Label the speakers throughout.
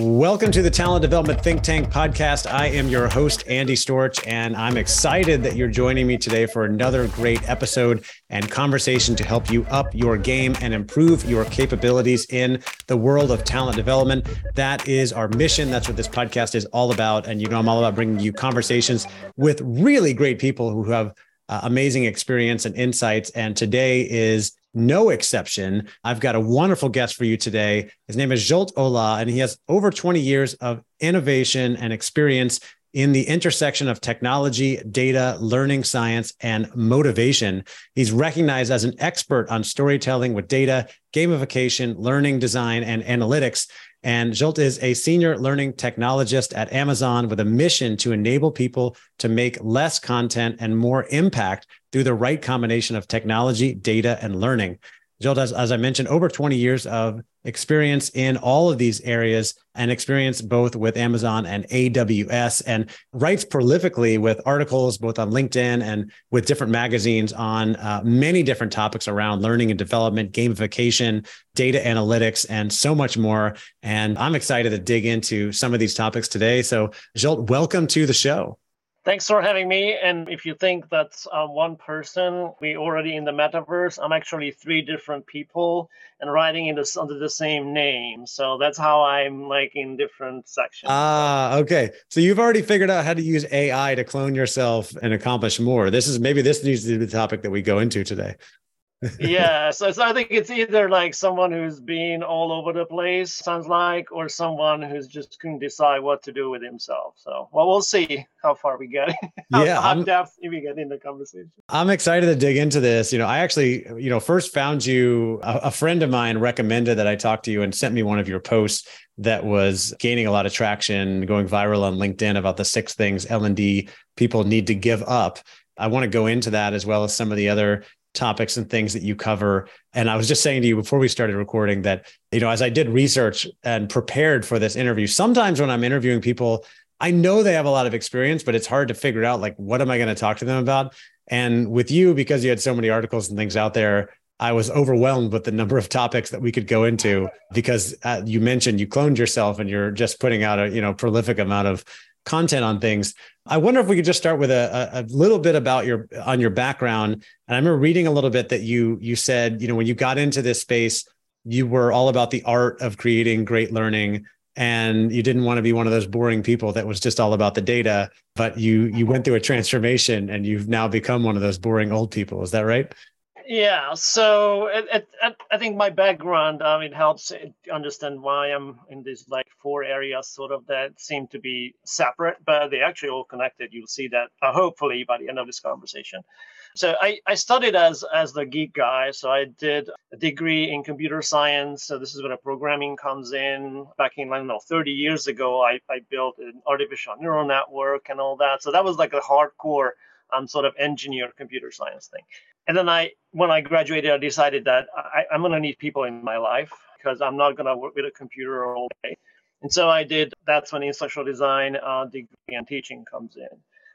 Speaker 1: Welcome to the Talent Development Think Tank podcast. I am your host, Andy Storch, and I'm excited that you're joining me today for another great episode and conversation to help you up your game and improve your capabilities in the world of talent development. That is our mission. That's what this podcast is all about. And you know, I'm all about bringing you conversations with really great people who have uh, amazing experience and insights. And today is no exception. I've got a wonderful guest for you today. His name is Zsolt Olah, and he has over 20 years of innovation and experience in the intersection of technology, data, learning science, and motivation. He's recognized as an expert on storytelling with data, gamification, learning design, and analytics. And Zsolt is a senior learning technologist at Amazon with a mission to enable people to make less content and more impact through the right combination of technology, data, and learning. Zsolt has, as I mentioned, over 20 years of experience in all of these areas and experience both with Amazon and AWS and writes prolifically with articles both on LinkedIn and with different magazines on uh, many different topics around learning and development, gamification, data analytics, and so much more. And I'm excited to dig into some of these topics today. So, Zsolt, welcome to the show.
Speaker 2: Thanks for having me. And if you think that's uh, one person, we already in the metaverse. I'm actually three different people and writing in this under the same name. So that's how I'm like in different sections.
Speaker 1: Ah, okay. So you've already figured out how to use AI to clone yourself and accomplish more. This is maybe this needs to be the topic that we go into today
Speaker 2: yeah, so, so I think it's either like someone who's been all over the place, sounds like, or someone who's just couldn't decide what to do with himself. So, well, we'll see how far we get. how, yeah, how depth we get in the conversation.
Speaker 1: I'm excited to dig into this. You know, I actually, you know, first found you. A, a friend of mine recommended that I talk to you and sent me one of your posts that was gaining a lot of traction, going viral on LinkedIn about the six things L and D people need to give up. I want to go into that as well as some of the other topics and things that you cover. And I was just saying to you before we started recording that, you know, as I did research and prepared for this interview, sometimes when I'm interviewing people, I know they have a lot of experience, but it's hard to figure out like, what am I going to talk to them about? And with you, because you had so many articles and things out there, I was overwhelmed with the number of topics that we could go into because uh, you mentioned you cloned yourself and you're just putting out a you know prolific amount of content on things. I wonder if we could just start with a, a, little bit about your on your background. And I remember reading a little bit that you you said, you know, when you got into this space, you were all about the art of creating great learning. And you didn't want to be one of those boring people that was just all about the data but you you went through a transformation and you've now become one of those boring old people. Is that right
Speaker 2: yeah so it, it, it, i think my background i mean helps understand why i'm in these like four areas sort of that seem to be separate but they actually all connected. You'll see that uh, hopefully by the end of this conversation. So I, I studied as as the geek guy. So i did a degree in computer science. So this is where the programming comes in. Back in i don't know 30 years ago i, I built an artificial neural network and all that. So that was like a hardcore um, sort of engineer computer science thing and then I, when I graduated, I decided that I, am going to need people in my life because I'm not going to work with a computer all day. And so I did. That's when instructional design uh, degree and teaching comes in.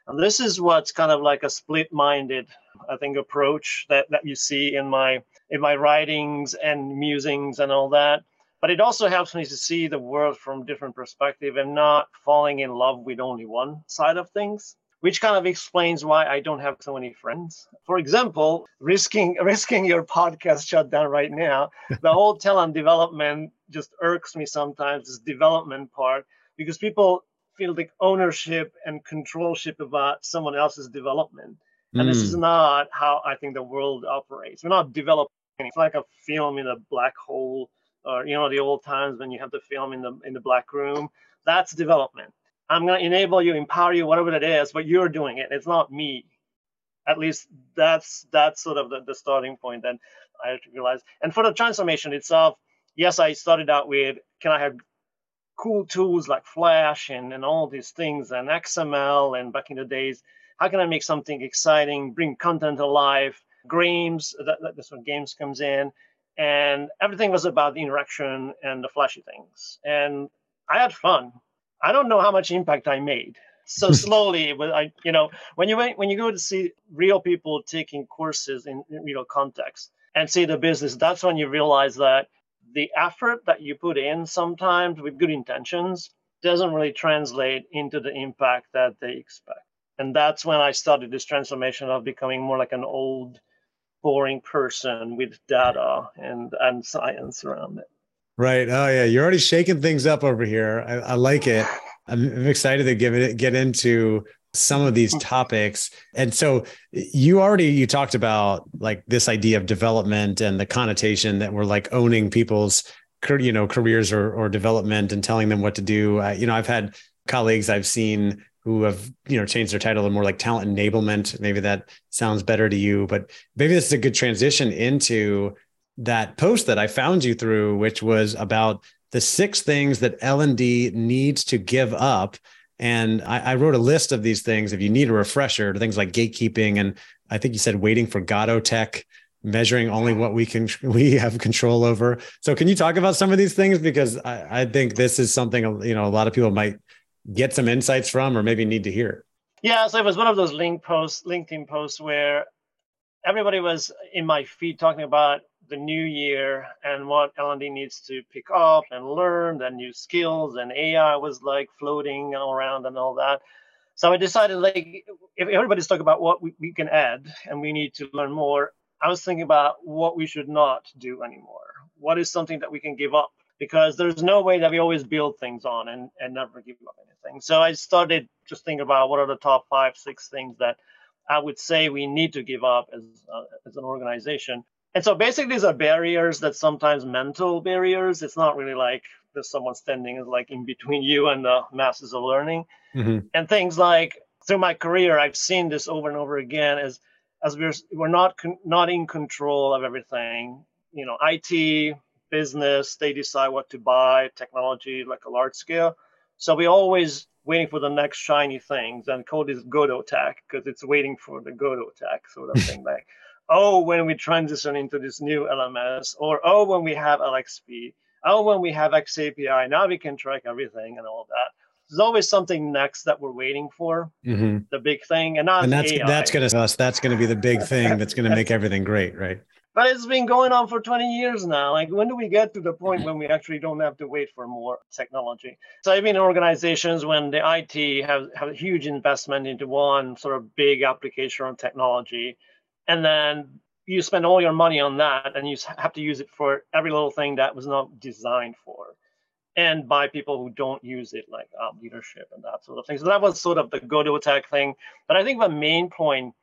Speaker 2: And this is what's kind of like a split-minded, I think, approach that, that you see in my in my writings and musings and all that. But it also helps me to see the world from different perspective and not falling in love with only one side of things which kind of explains why I don't have so many friends. For example, risking risking your podcast shutdown right now, the whole talent development just irks me sometimes. This development part because people feel like ownership and controlship about someone else's development, and mm. this is hmm. not how I think the world operates. We're not developing. It's like a film in a black hole, or you know the old times when you have the film in the in the black room. That's development I'm going to enable you, empower you, whatever that is, but you're doing it. It's not me. At least that's that's sort of the, the starting point that I realized. And for the transformation itself, yes, I started out with can I have cool tools like Flash and, and all these things and XML and back in the days, how can I make something exciting, bring content alive, games, that, that, that's when games comes in. And everything was about the interaction and the flashy things. And I had fun I don't know how much impact I made. so slowly. But I, you know, when you when you go to see real people taking courses in, in real context and see the business, that's when you realize that the effort that you put in sometimes with good intentions doesn't really translate into the impact that they expect. And that's when I started this transformation of becoming more like an old, boring person with data and, and science around it.
Speaker 1: Right. Oh yeah, you're already shaking things up over here. I, I like it. I'm, excited to give it get into some of these topics. And so you already you talked about like this idea of development and the connotation that we're like owning people's you know careers or or development and telling them what to do. Uh, you know, I've had colleagues I've seen who have you know changed their title to more like talent enablement. Maybe that sounds better to you, but maybe this is a good transition into that post that I found you through, which was about the six things that L&D needs to give up. And I, I, wrote a list of these things. If you need a refresher, things like gatekeeping, and I think you said waiting for Godot tech, measuring only what we can we have control over. So, can you talk about some of these things because I, I think this is something you know a lot of people might get some insights from, or maybe need to hear.
Speaker 2: Yeah, so it was one of those link posts, LinkedIn posts, where everybody was in my feed talking about the new year and what L&D needs to pick up and learn, the new skills, and AI was like floating around and all that. So I decided, like, if everybody's talking about what we, we can add and we need to learn more, I was thinking about what we should not do anymore. What is something that we can give up? Because there's no way that we always build things on and, and never give up anything. So I started just thinking about what are the top five, six things that I would say we need to give up as, uh, as an organization. And so basically, these are barriers that sometimes mental barriers. It's not really like there's someone standing like in between you and the masses of learning. Mm-hmm. And things like through my career, I've seen this over and over again as as we're we're not con- not in control of everything. You know, IT, business, they decide what to buy, technology like a large scale. So we always waiting for the next shiny things and call this Godot tech because it's waiting for the Godot tech sort of thing. like, oh, when we transition into this new LMS, or oh, when we have LXP, oh, when we have XAPI, now we can track everything and all that. There's always something next that we're waiting for, mm-hmm. the big thing, and not
Speaker 1: and that's
Speaker 2: AI.
Speaker 1: that's gonna us that's gonna be the big thing that's gonna make everything great, right?
Speaker 2: but it's been going on for 20 years now. Like, when do we get to the point when we actually don't have to wait for more technology? So, I've been in organizations when the IT have, have a huge investment into one sort of big application on technology, and then you spend all your money on that, and you have to use it for every little thing that was not designed for, and by people who don't use it, like um, leadership and that sort of thing. So, that was sort of the Godot tech thing. But I think the main point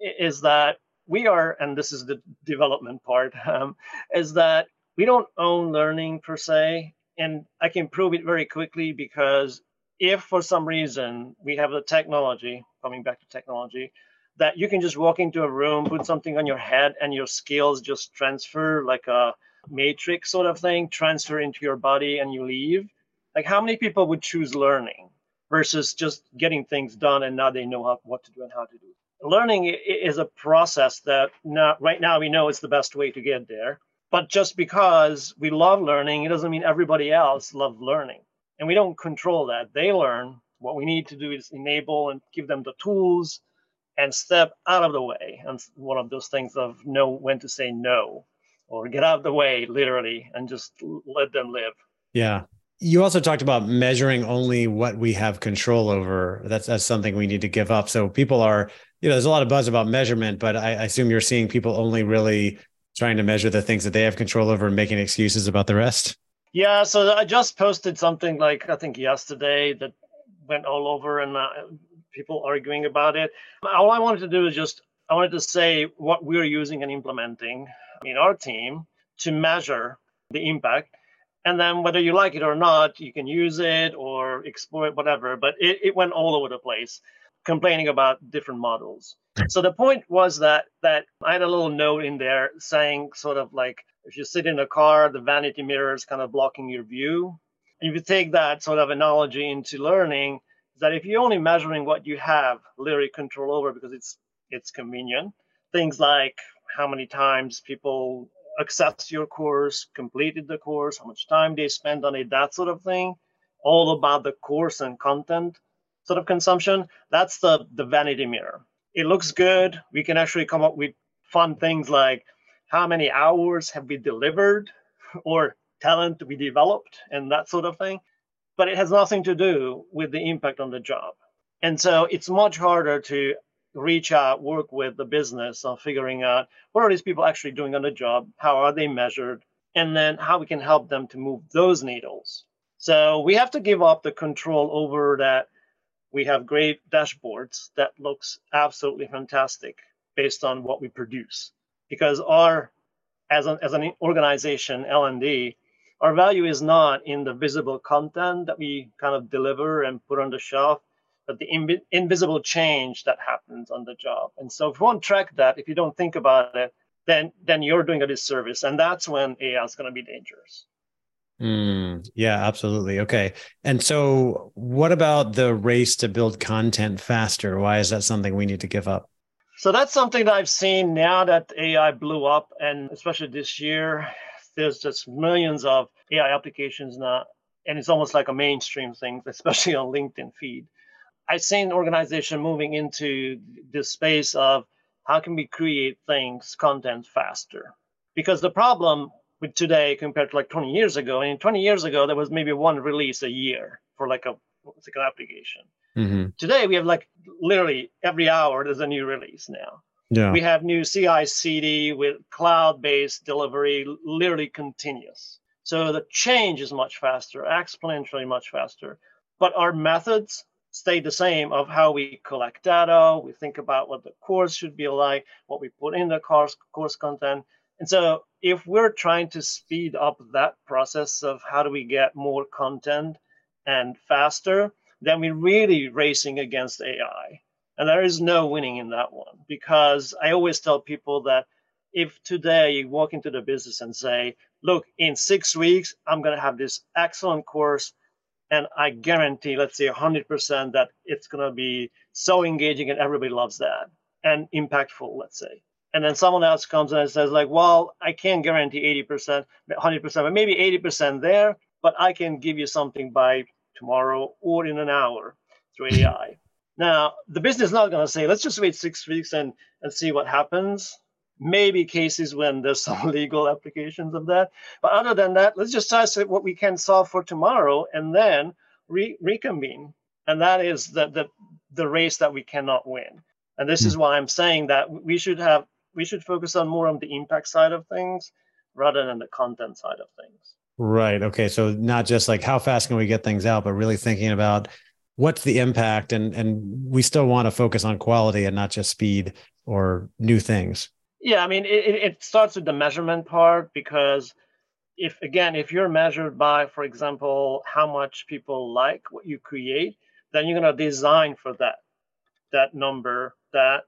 Speaker 2: is that we are, and this is the development part, um, is that we don't own learning per se. And I can prove it very quickly because if for some reason we have the technology, coming back to technology, that you can just walk into a room, put something on your head, and your skills just transfer like a matrix sort of thing, transfer into your body and you leave. Like, how many people would choose learning versus just getting things done and now they know how, what to do and how to do learning is a process that not, right now we know it's the best way to get there. But just because we love learning, it doesn't mean everybody else loves learning. And we don't control that. They learn. What we need to do is enable and give them the tools and step out of the way. And one of those things of know when to say no or get out of the way, literally, and just let them live.
Speaker 1: Yeah. You also talked about measuring only what we have control over. That's that's something we need to give up. So people are you know, there's a lot of buzz about measurement, but I, I assume you're seeing people only really trying to measure the things that they have control over and making excuses about the rest.
Speaker 2: Yeah, so I just posted something like I think yesterday that went all over and uh, people arguing about it. All I wanted to do is just I wanted to say what we're using and implementing in our team to measure the impact. And then whether you like it or not, you can use it or explore it, whatever. But it, it went all over the place complaining about different models. So the point was that that I had a little note in there saying sort of like if you sit in a car, the vanity mirror is kind of blocking your view. And If you take that sort of analogy into learning, that if you're only measuring what you have literally control over because it's it's convenient, things like how many times people access your course, completed the course, how much time they spend on it, that sort of thing, all about the course and content sort of consumption, that's the, the vanity mirror. It looks good. We can actually come up with fun things like how many hours have we delivered or talent we developed and that sort of thing. But it has nothing to do with the impact on the job. And so it's much harder to reach out, work with the business on figuring out what are these people actually doing on the job, how are they measured, and then how we can help them to move those needles. So we have to give up the control over that. We have great dashboards that looks absolutely fantastic based on what we produce, because our as an, as an organization, L&D, our value is not in the visible content that we kind of deliver and put on the shelf but the inv- invisible change that happens on the job. And so if you won't track that, if you don't think about it, then then you're doing a disservice, and that's when AI is going to be dangerous.
Speaker 1: Mm, yeah, absolutely. Okay. And so, what about the race to build content faster? Why is that something we need to give up?
Speaker 2: So, that's something that I've seen now that AI blew up, and especially this year, there's just millions of AI applications now, and it's almost like a mainstream thing, especially on LinkedIn feed. I've seen organization moving into the space of how can we create things, content faster? Because the problem with today compared to like 20 years ago, and 20 years ago, there was maybe one release a year for like a like an application. Mm-hmm. Today, we have like literally every hour there's a new release now. Yeah. We have new CI CD with cloud based delivery, literally continuous. So the change is much faster, exponentially much faster. But our methods stay the same of how we collect data. We think about what the course should be like, what we put in the course, course content. And so if we're trying to speed up that process of how do we get more content and faster, then we're really racing against AI. And there is no winning in that one because I always tell people that if today you walk into the business and say, look, in six weeks, I'm going to have this excellent course and I guarantee, let's say 100% that it's going to be so engaging and everybody loves that and impactful, let's say. And then someone else comes and says like, well, I can't guarantee 80%, 100%, but maybe 80% there, but I can give you something by tomorrow or in an hour through AI. Now, the business is not going to say, let's just wait six weeks and, and see what happens maybe cases when there's some legal applications of that. But other than that, let's just try to what we can solve for tomorrow and then re- reconvene. And that is the, the, the race that we cannot win. And this mm-hmm. is why I'm saying that we should have we should focus on more on the impact side of things rather than the content side of things.
Speaker 1: Right. Okay. So not just like how fast can we get things out, but really thinking about what's the impact and and we still want to focus on quality and not just speed or new things.
Speaker 2: Yeah, I mean, it, it starts with the measurement part because if again, if you're measured by, for example, how much people like what you create, then you're gonna design for that that number, that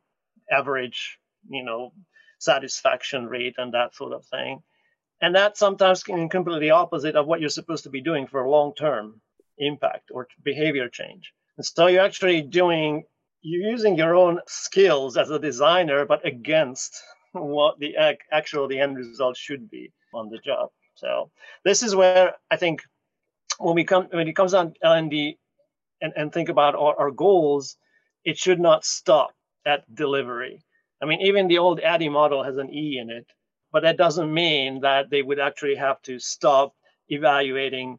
Speaker 2: average, you know, satisfaction rate and that sort of thing. And that sometimes can completely opposite of what you're supposed to be doing for long-term impact or behavior change. And so you're actually doing you're using your own skills as a designer, but against what the actual the end result should be on the job. So this is where I think when we come when it comes on L&D and, and think about our, our goals, it should not stop at delivery. I mean, even the old ADDIE model has an E in it, but that doesn't mean that they would actually have to stop evaluating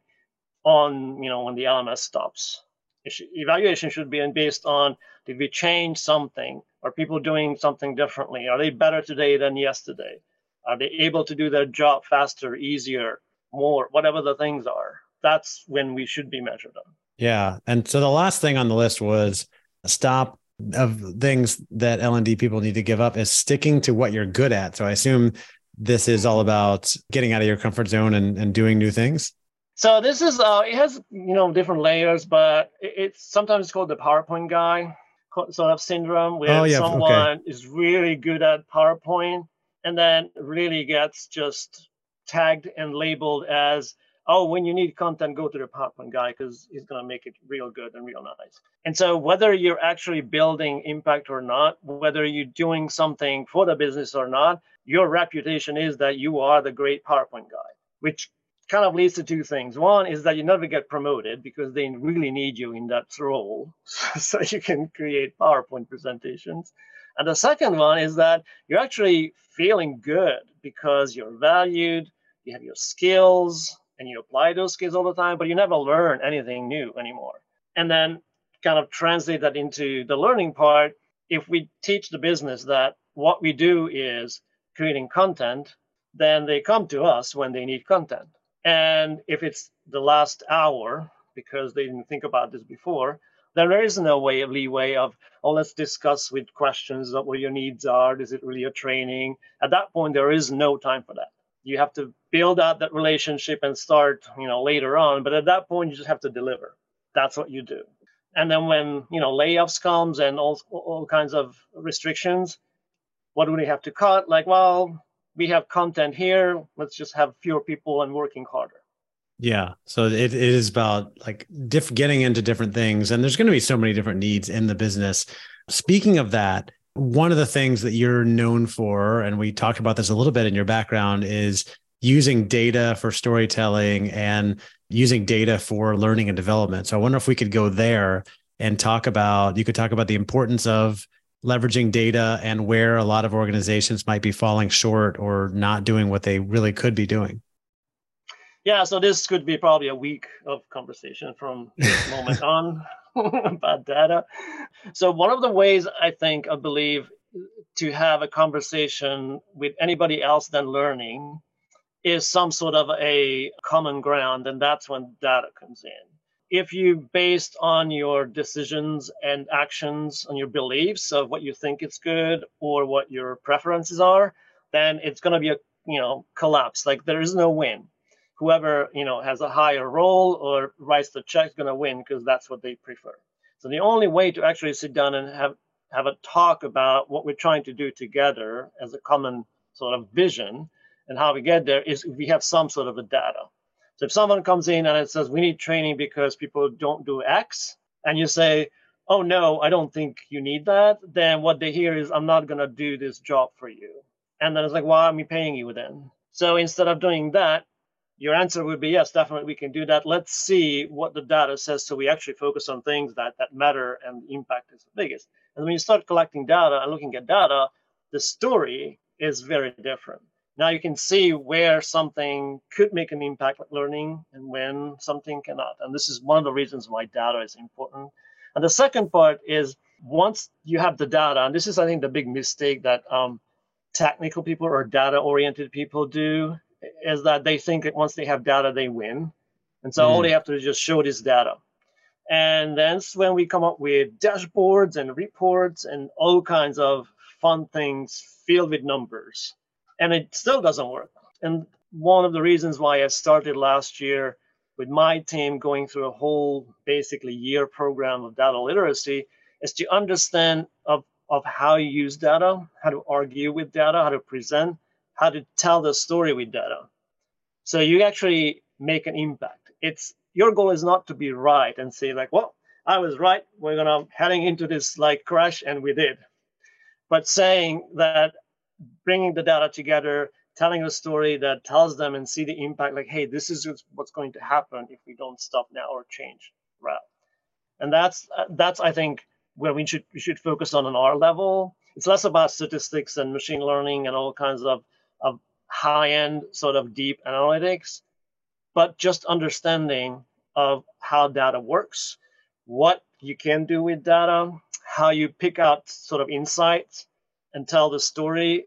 Speaker 2: on, you know, when the LMS stops. Evaluation should be based on did we change something? Are people doing something differently? Are they better today than yesterday? Are they able to do their job faster, easier, more, whatever the things are? That's when we should be measured on.
Speaker 1: Yeah. And so the last thing on the list was stop of things that L&D people need to give up is sticking to what you're good at. So I assume this is all about getting out of your comfort zone and, and doing new things.
Speaker 2: So this is uh, it has you know different layers, but it's sometimes called the PowerPoint guy sort of syndrome where oh, yeah. someone okay. is really good at PowerPoint and then really gets just tagged and labeled as oh when you need content go to the PowerPoint guy because he's going to make it real good and real nice. And so whether you're actually building impact or not, whether you're doing something for the business or not, your reputation is that you are the great PowerPoint guy, which kind of leads to two things. One is that you never get promoted because they really need you in that role so you can create PowerPoint presentations. And the second one is that you're actually feeling good because you're valued, you have your skills, and you apply those skills all the time, but you never learn anything new anymore. And then kind of translate that into the learning part. If we teach the business that what we do is creating content, then they come to us when they need content. And if it's the last hour, because they didn't think about this before, then there is no way of leeway of, oh, let's discuss with questions of what your needs are. Is it really a training? At that point, there is no time for that. You have to build out that relationship and start, you know, later on. But at that point, you just have to deliver. That's what you do. And then when you know layoffs comes and all all kinds of restrictions, what do we have to cut? Like, well, we have content here. Let's just have fewer people and working harder.
Speaker 1: Yeah. So it, it is about like diff getting into different things. And there's going to be so many different needs in the business. Speaking of that, one of the things that you're known for, and we talked about this a little bit in your background, is using data for storytelling and using data for learning and development. So I wonder if we could go there and talk about, you could talk about the importance of leveraging data and where a lot of organizations might be falling short or not doing what they really could be doing.
Speaker 2: Yeah, so this could be probably a week of conversation from this moment on about data. So one of the ways I think I believe to have a conversation with anybody else than learning is some sort of a common ground, and that's when data comes in if you based on your decisions and actions on your beliefs of what you think is good or what your preferences are then it's going to be a you know collapse. Like there is no win. Whoever you know has a higher role or writes the check is going to win because that's what they prefer. So the only way to actually sit down and have have a talk about what we're trying to do together as a common sort of vision and how we get there is if we have some sort of a data so if someone comes in and it says we need training because people don't do X, and you say, oh no, I don't think you need that, then what they hear is I'm not gonna do this job for you. And then it's like, why am I paying you then? So instead of doing that, your answer would be yes, definitely we can do that. Let's see what the data says so we actually focus on things that, that matter and the impact is the biggest. And when you start collecting data and looking at data, the story is very different. Now you can see where something could make an impact like learning and when something cannot. And this is one of the reasons why data is important. And the second part is once you have the data, and this is, I think, the big mistake that um, technical people or data oriented people do, is that they think that once they have data, they win. And so mm. all they have to do is just show this data. And that's when we come up with dashboards and reports and all kinds of fun things filled with numbers and it still doesn't work. And one of the reasons why I started last year with my team going through a whole basically year program of data literacy is to understand of, of how you use data, how to argue with data, how to present, how to tell the story with data. So you actually make an impact. It's your goal is not to be right and say like, well, I was right. We're gonna heading into this like crash, and we did. But saying that bringing the data together, telling a story that tells them and see the impact like, hey, this is what's going to happen if we don't stop now or change route. And that's that's I think where we should we should focus on on our level. It's less about statistics and machine learning and all kinds of, of high-end sort of deep analytics, but just understanding of how data works, what you can do with data, how you pick out sort of insights and tell the story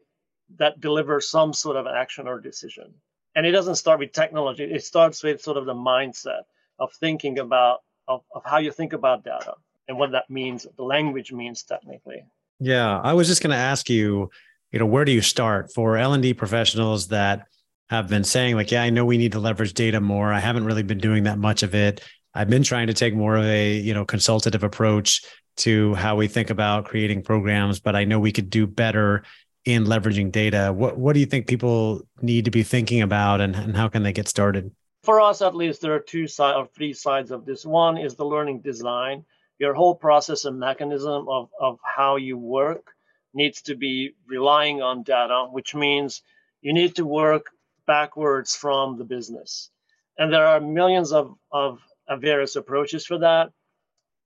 Speaker 2: that delivers some sort of action or decision. And it doesn't start with technology, it starts with sort of the mindset of thinking about of, of how you think about data and what that means, the language means technically.
Speaker 1: Yeah, I was just going to ask you, you know, where do you start for L&D professionals that have been saying like, yeah, I know we need to leverage data more. I haven't really been doing that much of it. I've been trying to take more of a, you know, consultative approach to how we think about creating programs, but I know we could do better in leveraging data. What what do you think people need to be thinking about and, and how can they get started?
Speaker 2: For us at least there are two sides or three sides of this. One is the learning design. Your whole process and mechanism of, of how you work needs to be relying on data, which means you need to work backwards from the business. And there are millions of, of, of various approaches for that.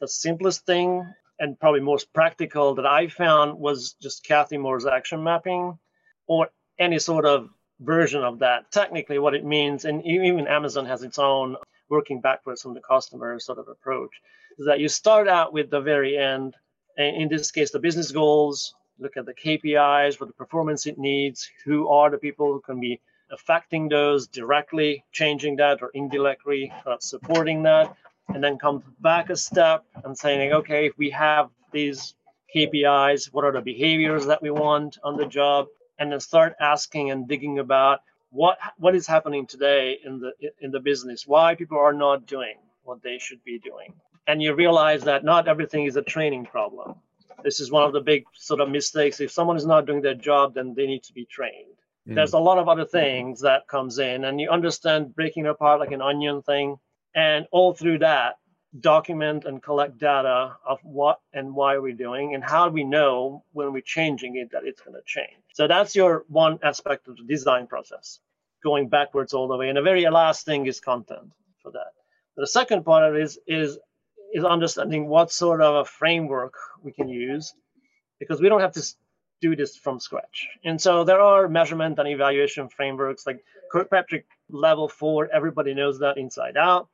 Speaker 2: The simplest thing and probably most practical that I found was just Cathy Moore's action mapping or any sort of version of that. Technically, what it means, and even Amazon has its own working backwards from the customer sort of approach, is that you start out with the very end. In this case, the business goals, look at the KPIs, what the performance it needs, who are the people who can be affecting those directly, changing that, or indirectly supporting that, and then come back a step and saying, okay, if we have these KPIs, what are the behaviors that we want on the job, and then start asking and digging about what what is happening today in the in the business, why people are not doing what they should be doing, and you realize that not everything is a training problem. This is one of the big sort of mistakes. If someone is not doing their job, then they need to be trained. Mm. There's a lot of other things that comes in, and you understand breaking apart like an onion thing and all through that document and collect data of what and why we're doing and how we know when we're changing it that it's going to change. So that's your one aspect of the design process going backwards all the way. And the very last thing is content for that. The second part is is is understanding what sort of a framework we can use because we don't have to do this from scratch. And so there are measurement and evaluation frameworks like kirkpatrick level four everybody knows that inside out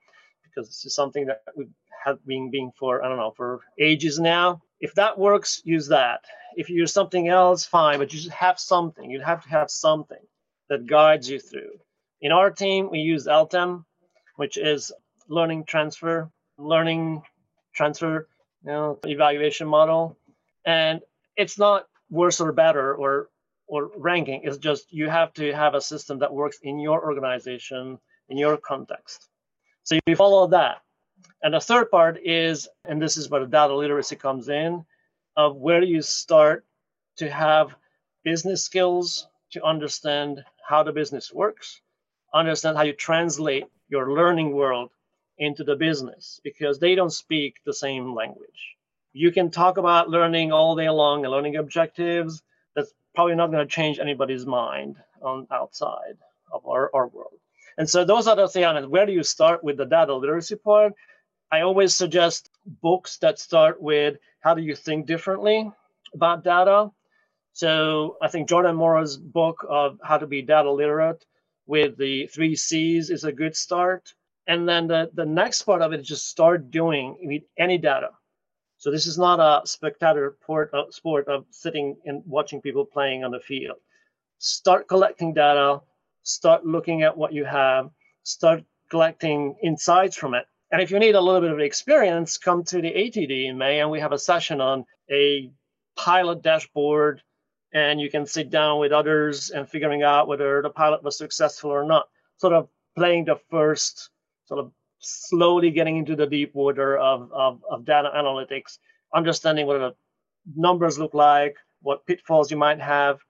Speaker 2: because this is something that we've been being for I don't know for ages now. If that works, use that. If you use something else, fine, but you should have something. You have to have something that guides you through. In our team, we use LTEM, which is learning transfer, learning transfer, you know, evaluation model, and it's not worse or better or or ranking. It's just you have to have a system that works in your organization in your context. So you follow that. And the third part is, and this is where the data literacy comes in, of where you start to have business skills to understand how the business works, understand how you translate your learning world into the business because they don't speak the same language. You can talk about learning all day long and learning objectives. That's probably not going to change anybody's mind on outside of our, our world. And so those are the things. I mean, Where do you start with the data literacy part? I always suggest books that start with how do you think differently about data. So I think Jordan Morrow's book of how to be data literate with the three C's is a good start. And then the, the next part of it is just start doing with any data. So this is not a spectator port, sport of sitting and watching people playing on the field. Start collecting data, start looking at what you have, start collecting insights from it. And if you need a little bit of experience, come to the ATD in May and we have a session on a pilot dashboard and you can sit down with others and figuring out whether the pilot was successful or not. Sort of playing the first, sort of slowly getting into the deep water of, of, of data analytics, understanding what the numbers look like, what pitfalls you might have,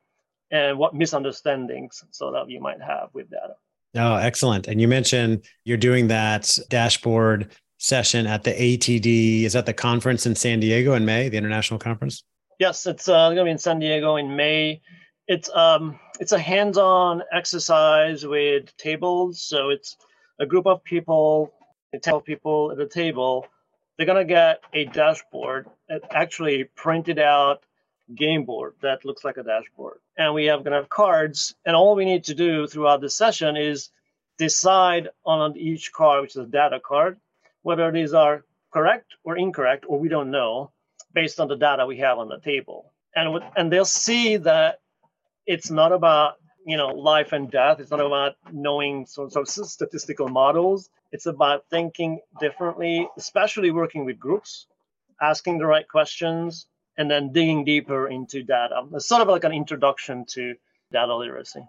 Speaker 2: and what misunderstandings so that you might have with data.
Speaker 1: Oh, excellent. And you mentioned you're doing that dashboard session at the ATD. Is that the conference in San Diego in May, the international conference?
Speaker 2: Yes, it's uh, going to be in San Diego in May. It's um, it's a hands-on exercise with tables. So it's a group of people, 12 people at a table. They're going to get a dashboard, actually printed out game board that looks like a dashboard. And we have going to have cards. And all we need to do throughout the session is decide on each card, which is a data card, whether these are correct or incorrect, or we don't know based on the data we have on the table. And, and they'll see that it's not about you know life and death it's not about knowing sort of statistical models it's about thinking differently especially working with groups asking the right questions and then digging deeper into data. It's sort of like an introduction to data literacy.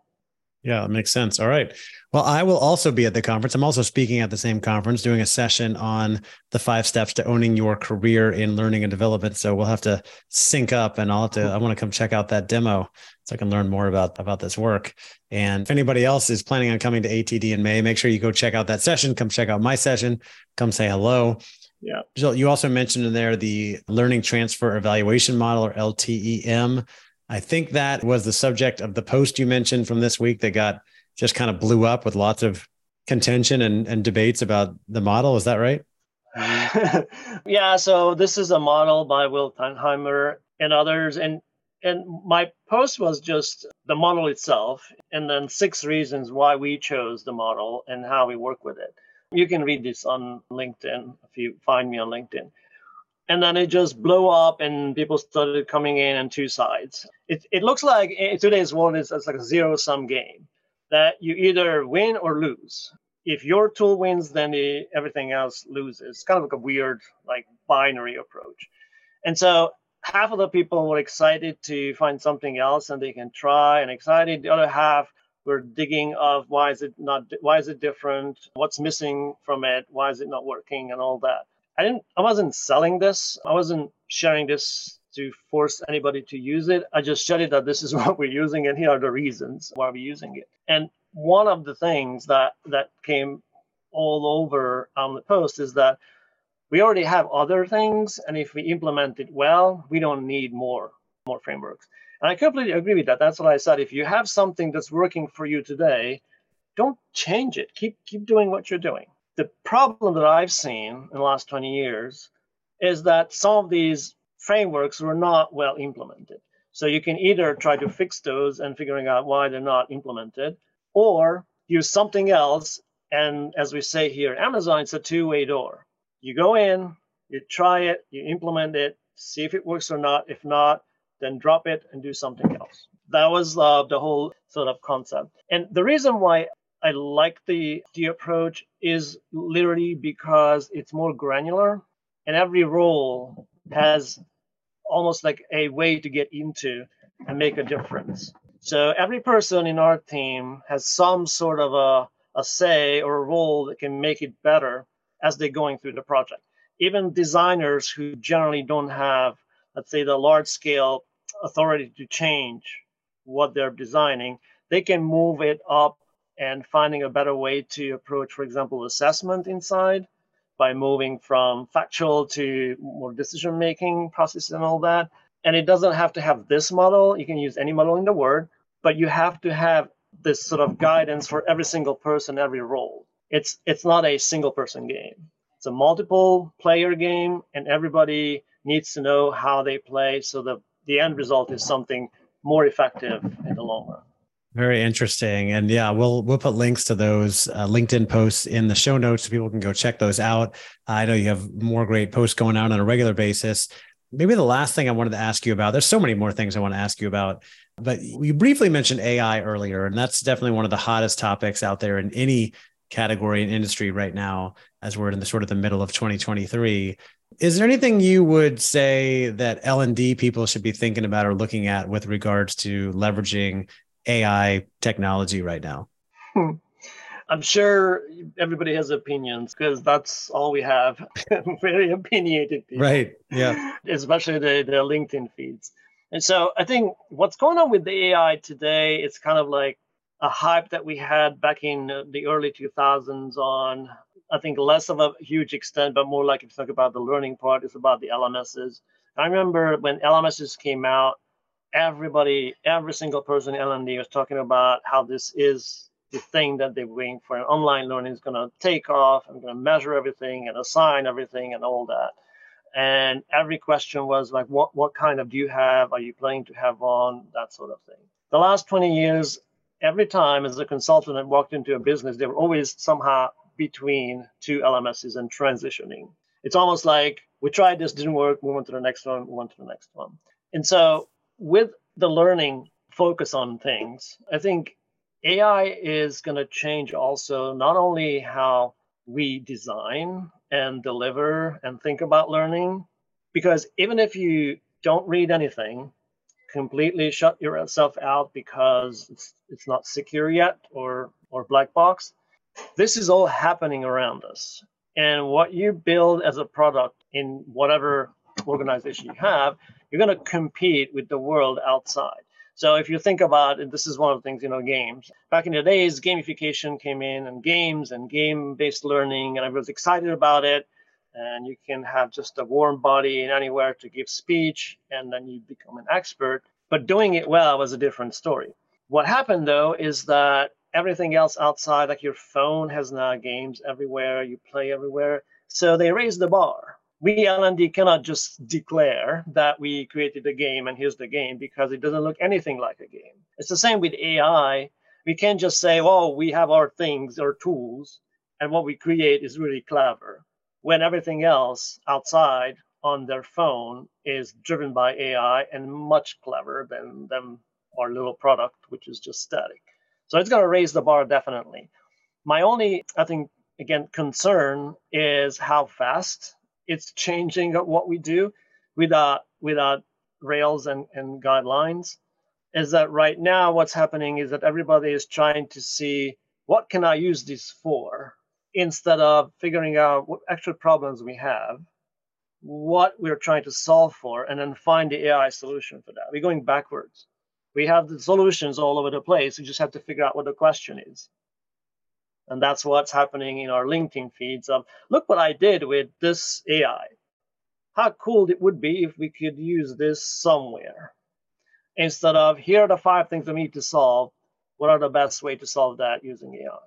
Speaker 1: Yeah, it makes sense. All right. Well, I will also be at the conference. I'm also speaking at the same conference, doing a session on the five steps to owning your career in learning and development. So we'll have to sync up, and I'll have to. I want to come check out that demo so I can learn more about about this work. And if anybody else is planning on coming to ATD in May, make sure you go check out that session. Come check out my session. Come say hello.
Speaker 2: Yeah.
Speaker 1: Jill, you also mentioned in there the learning transfer evaluation model or LTEM. I think that was the subject of the post you mentioned from this week that got just kind of blew up with lots of contention and, and debates about the model. Is that right?
Speaker 2: yeah. So this is a model by Will Thalheimer and others. And and my post was just the model itself, and then six reasons why we chose the model and how we work with it. You can read this on LinkedIn if you find me on LinkedIn. And then it just blew up, and people started coming in on two sides. It, it looks like in today's world, it's, it's like a zero sum game that you either win or lose. If your tool wins, then the, everything else loses. It's kind of like a weird, like binary approach. And so half of the people were excited to find something else and they can try and excited. The other half were digging of why is it not why is it different? What's missing from it? Why is it not working and all that. I didn't I wasn't selling this. I wasn't sharing this to force anybody to use it. I just showed it that this is what we're using and here are the reasons why we're using it. And one of the things that that came all over on the post is that we already have other things and if we implement it well we don't need more more frameworks and i completely agree with that. That's what i said. If you have something that's working for you today don't change it. Keep keep doing what you're doing. The problem that i've seen in the last 20 years is that some of these frameworks were not well implemented. So you can either try to fix those and figuring out why they're not implemented or use something else. And as we say here amazon it's a two-way door. You go in, you try it, you implement it, see if it works or not. If not, then drop it and do something else. That was uh, the whole sort of concept. And the reason why I like the the approach is literally because it's more granular, and every role has almost like a way to get into and make a difference. So every person in our team has some sort of a, a say or a role that can make it better as they're going through the project. Even designers who generally don't have, let's say, the large scale authority to change what they're designing, they can move it up and finding a better way to approach, for example, assessment inside by moving from factual to more decision making process and all that. And it doesn't have to have this model. You can use any model in the world, but you have to have this sort of guidance for every single person, every role it's it's not a single person game. It's a multiple player game, and everybody needs to know how they play so the the end result is something more effective in the long run.
Speaker 1: Very interesting, and yeah, we'll we'll put links to those uh, LinkedIn posts in the show notes so people can go check those out. I know you have more great posts going out on a regular basis. Maybe the last thing I wanted to ask you about. There's so many more things I want to ask you about, but you briefly mentioned AI earlier, and that's definitely one of the hottest topics out there in any category and industry right now as we're in the sort of the middle of 2023 is there anything you would say that l&d people should be thinking about or looking at with regards to leveraging ai technology right now? Hmm.
Speaker 2: i'm sure everybody has opinions because that's all we have. Very opinionated
Speaker 1: people. Right yeah.
Speaker 2: Especially the, the linkedin feeds. And so i think what's going on with the ai today it's kind of like a hype that we had back in the early 2000s on i think less of a huge extent but more like if you talk about the learning part is about the lms's i remember when lms's came out everybody every single person in l&d was talking about how this is the thing that they're waiting for. And online learning is going to take off I'm going to measure everything and assign everything and all that. And every question was like what what kind of do you have? Are you planning to have on that sort of thing. The last 20 years every time as a consultant I walked into a business, they were always somehow between two LMSs and transitioning. It's almost like we tried this, didn't work, we went to the next one, we went to the next one. And so with the learning focus on things, I think AI is going to change also not only how we design and deliver and think about learning, because even if you don't read anything, completely shut yourself out because it's, it's not secure yet or or black box this is all happening around us. And what you build as a product in whatever organization you have you're going to compete with the world outside. So if you think about it this is one of the things you know games. Back in the days gamification came in and games and game based learning and i was excited about it. And you can have just a warm body in anywhere to give speech and then you become an expert. But doing it well was a different story. What happened though is that everything else outside, like your phone has now games everywhere, you play everywhere. So they raise the bar. We L&D cannot just declare that we created a game and here's the game because it doesn't look anything like a game. It's the same with AI. We can't just say, "Oh, we have our things, our tools, and what we create is really clever," when everything else outside on their phone is driven by AI and much cleverer than than our little product, which is just static. So it's going to raise the bar definitely. My only, I think, again, concern is how fast it's changing what we do without uh, without uh, rails and, and guidelines. Is that right now what's happening is that everybody is trying to see what can I use this for instead of figuring out what actual problems we have, what we're trying to solve for, and then find the AI solution for that. We're going backwards we have the solutions all over the place. We just have to figure out what the question is. And that's what's happening in our LinkedIn feeds of look what I did with this AI. How cool it would be if we could use this somewhere. Instead of here are the five things we need to solve. What are the best way to solve that using AI?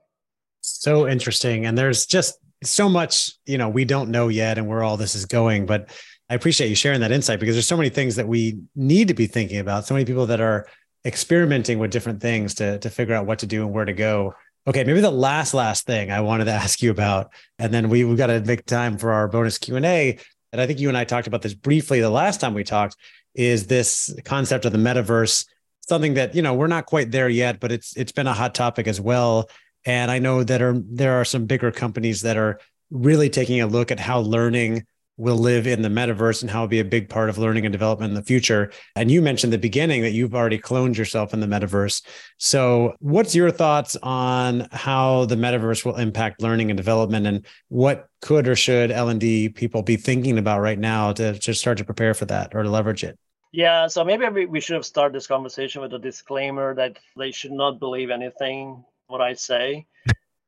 Speaker 1: So interesting. And there's just so much, you know, we don't know yet and where all this is going. But I appreciate you sharing that insight because there's so many things that we need to be thinking about. So many people that are experimenting with different things to to figure out what to do and where to go. Okay, maybe the last last thing I wanted to ask you about, and then we we've got to make time for our bonus Q and A. And I think you and I talked about this briefly the last time we talked. Is this concept of the metaverse something that you know we're not quite there yet, but it's it's been a hot topic as well. And I know that are there are some bigger companies that are really taking a look at how learning will live in the metaverse and how it'll be a big part of learning and development in the future. And you mentioned the beginning that you've already cloned yourself in the metaverse. So, what's your thoughts on how the metaverse will impact learning and development, and what could or should L and D people be thinking about right now to, to start to prepare for that or to leverage it?
Speaker 2: Yeah, so maybe we should have started this conversation with a disclaimer that they should not believe anything what I say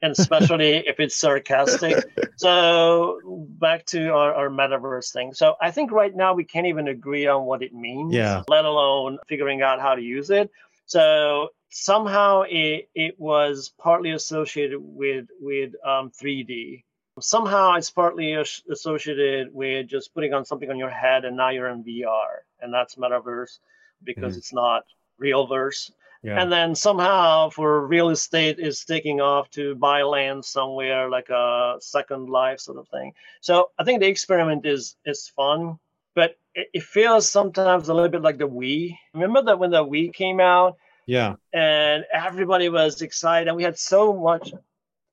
Speaker 2: and especially if it's sarcastic. So back to our, our metaverse thing. So I think right now we can't even agree on what it means,
Speaker 1: yeah.
Speaker 2: let alone figuring out how to use it. So somehow it, it was partly associated with with um, 3D. Somehow it's partly associated with just putting on something on your head and now you're in VR, and that's metaverse because mm. it's not real verse. Yeah. And then somehow for real estate is taking off to buy land somewhere like a second life sort of thing. So I think the experiment is is fun, but it, it feels sometimes a little bit like the Wii. Remember that when the Wii came out?
Speaker 1: Yeah.
Speaker 2: And everybody was excited and we had so much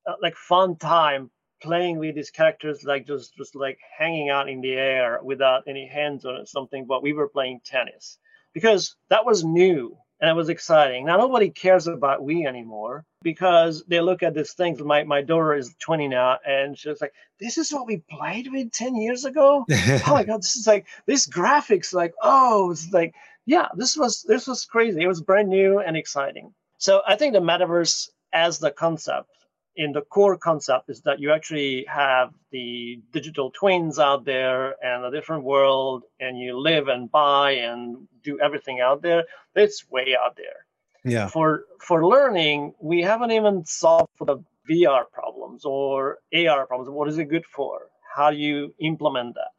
Speaker 2: uh, like fun time playing with these characters like just just like hanging out in the air without any hands or something but we were playing tennis because that was new and it was exciting. Now nobody cares about Wii anymore because they look at these things. My my daughter is 20 now, and she's like, "This is what we played with 10 years ago." oh my god, this is like this graphics, like oh, it's like yeah, this was this was crazy. It was brand new and exciting. So I think the metaverse as the concept in the core concept is that you actually have the digital twins out there and a different world and you live and buy and do everything out there it's way out there.
Speaker 1: Yeah.
Speaker 2: For for learning we haven't even solved for the vr problems or ar problems. What is it good for? How do you implement that?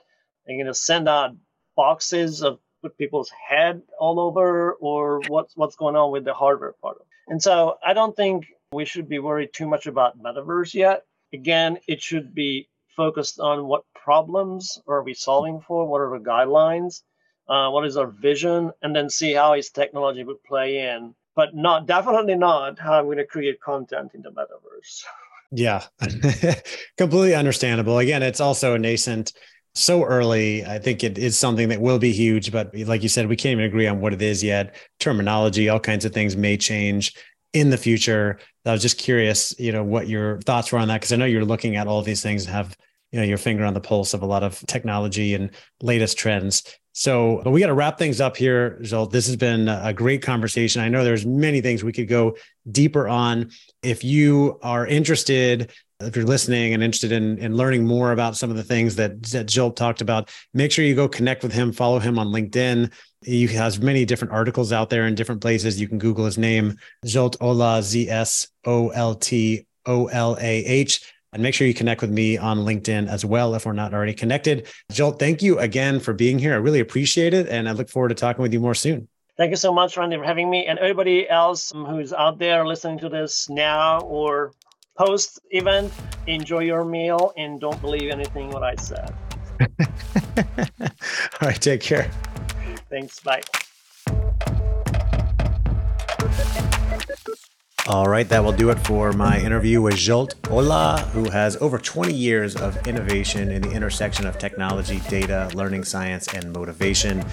Speaker 2: Are you going to send out boxes of with people's head all over or what's what's going on with the hardware part of it? And so i don't think we should be worried too much about metaverse yet. Again, it should be focused on what problems are we solving for, what are the guidelines, uh, what is our vision, and then see how his technology would play in. But not definitely not how I'm going to create content in the metaverse.
Speaker 1: Yeah, completely understandable. Again, it's also nascent so early. I think it is something that will be huge, but like you said, we can't even agree on what it is yet. Terminology, all kinds of things may change in the future. I was just curious, you know, what your thoughts were on that because I know you're looking at all these things and have you know your finger on the pulse of a lot of technology and latest trends. So, but we got to wrap things up here, Zsolt. This has been a great conversation. I know there's many things we could go deeper on. If you are interested, if you're listening and interested in, in learning more about some of the things that, that talked about, make sure you go connect with him, follow him on LinkedIn. He has many different articles out there in different places. You can Google his name, Zsolt Olah, Z S O L T O L A H. And make sure you connect with me on LinkedIn as well if we're not already connected. Zsolt, thank you again for being here. I really appreciate it. And I look forward to talking with you more soon.
Speaker 2: Thank you so much, Randy, for having me. And everybody else who's out there listening to this now or post event, enjoy your meal and don't believe anything what I said.
Speaker 1: All right, take care.
Speaker 2: Thanks. Bye.
Speaker 1: All right, that will do it for my interview with Zsolt Olah, who has over 20 years of innovation in the intersection of technology, data, learning science, and motivation.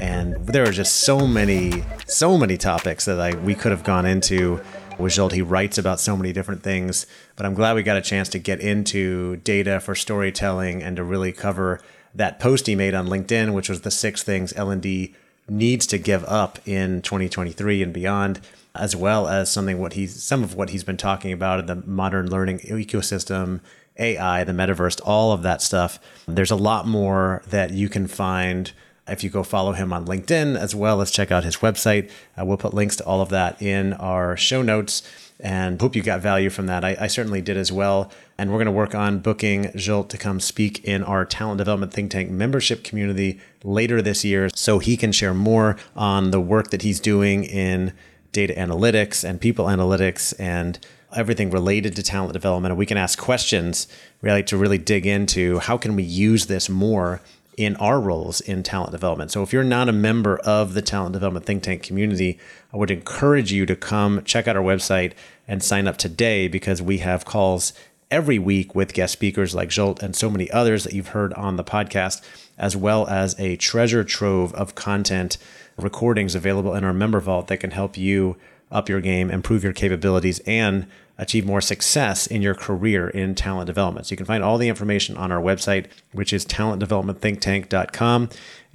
Speaker 1: And there are just so many, so many topics that I, we could have gone into with Zsolt. He writes about so many different things, but I'm glad we got a chance to get into data for storytelling and to really cover that post he made on LinkedIn, which was the six things L&D needs to give up in 2023 and beyond as well as something what he's some of what he's been talking about in the modern learning ecosystem, AI, the metaverse, all of that stuff. There's a lot more that you can find if you go follow him on LinkedIn as well as check out his website. Uh, we'll put links to all of that in our show notes and hope you got value from that. I, I certainly did as well. And we're going to work on booking Zsolt to come speak in our talent development think tank membership community later this year so he can share more on the work that he's doing in data analytics and people analytics and everything related to talent development. And we can ask questions really to really dig into how can we use this more in our roles in talent development. So if you're not a member of the talent development think tank community, I would encourage you to come check out our website and sign up today because we have calls every week with guest speakers like Zsolt and so many others that you've heard on the podcast, as well as a treasure trove of content recordings available in our member vault that can help you up your game, improve your capabilities, and achieve more success in your career in talent development. So you can find all the information on our website, which is talentdevelopmentthinktank.com.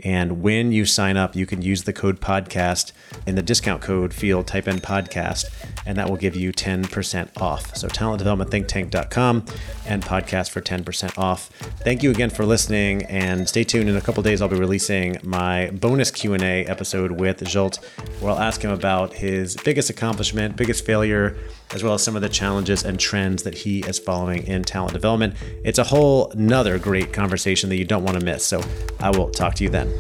Speaker 1: And when you sign up, you can use the code podcast in the discount code field, type in podcast, and that will give you 10% off. So talentdevelopmentthinktank.com and podcast for 10% off. Thank you again for listening and stay tuned. In a couple days, I'll be releasing my bonus Q&A episode with Zsolt, where I'll ask him about his biggest accomplishment, biggest failure, as well as some of the challenges and trends that he is following in talent development. It's a whole another great conversation that you don't want to miss. So I will talk to you then.